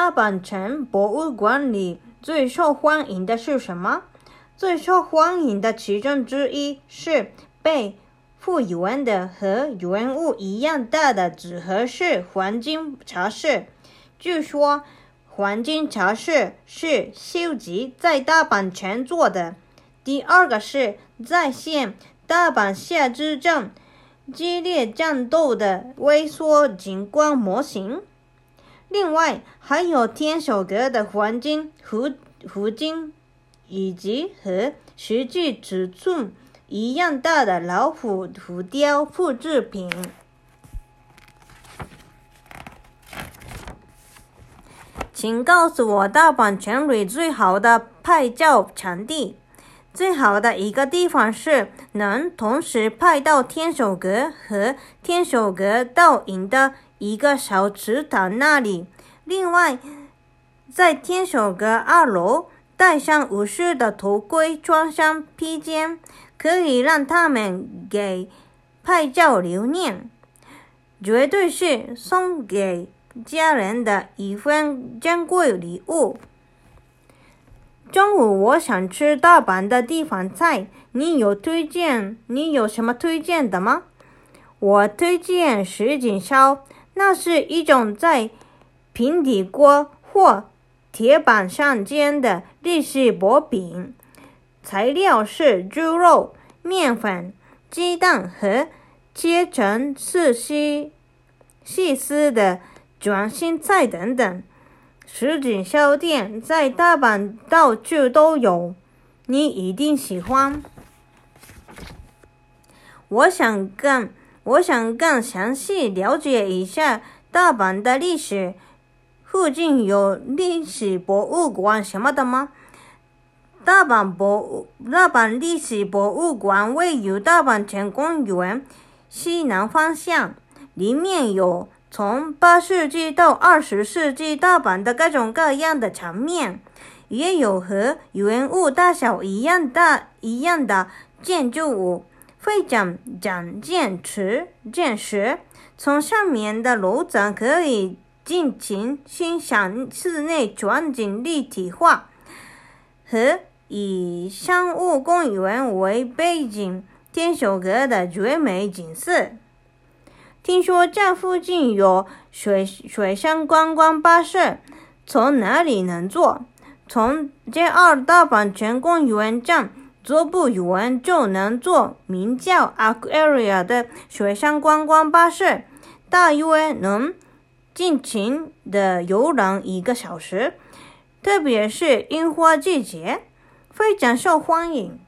大阪城博物馆里最受欢迎的是什么？最受欢迎的其中之一是被复原的和原物一样大的纸盒式黄金茶室。据说，黄金茶室是秀吉在大阪城做的。第二个是再现大阪夏之阵激烈战斗的微缩景观模型。另外，还有天守阁的黄金湖湖金。以及和实际尺寸一样大的老虎浮雕复制品。请告诉我大阪城里最好的拍照场地。最好的一个地方是能同时拍到天守阁和天守阁倒影的一个小池塘那里。另外，在天守阁二楼。戴上武士的头盔，穿上披肩，可以让他们给拍照留念，绝对是送给家人的一份珍贵礼物。中午我想吃大阪的地方菜，你有推荐？你有什么推荐的吗？我推荐石井烧，那是一种在平底锅或。铁板上煎的日式薄饼，材料是猪肉、面粉、鸡蛋和切成细丝细丝的卷心菜等等。石井烧店在大阪到处都有，你一定喜欢。我想更我想更详细了解一下大阪的历史。附近有历史博物馆什么的吗？大阪博物大阪历史博物馆位于大阪城公园西南方向，里面有从八世纪到二十世纪大阪的各种各样的场面，也有和原物大小一样大一样的建筑物，会展展见池见识，从上面的楼层可以。尽情欣赏室内全景立体化和以商务公园为背景天守阁的绝美景色。听说这附近有水水上观光巴士，从哪里能坐？从 JR 大阪城公园站坐不远就能坐名叫 Aquaria 的水上观光巴士，大约能。尽情的游览一个小时，特别是樱花季节，非常受欢迎。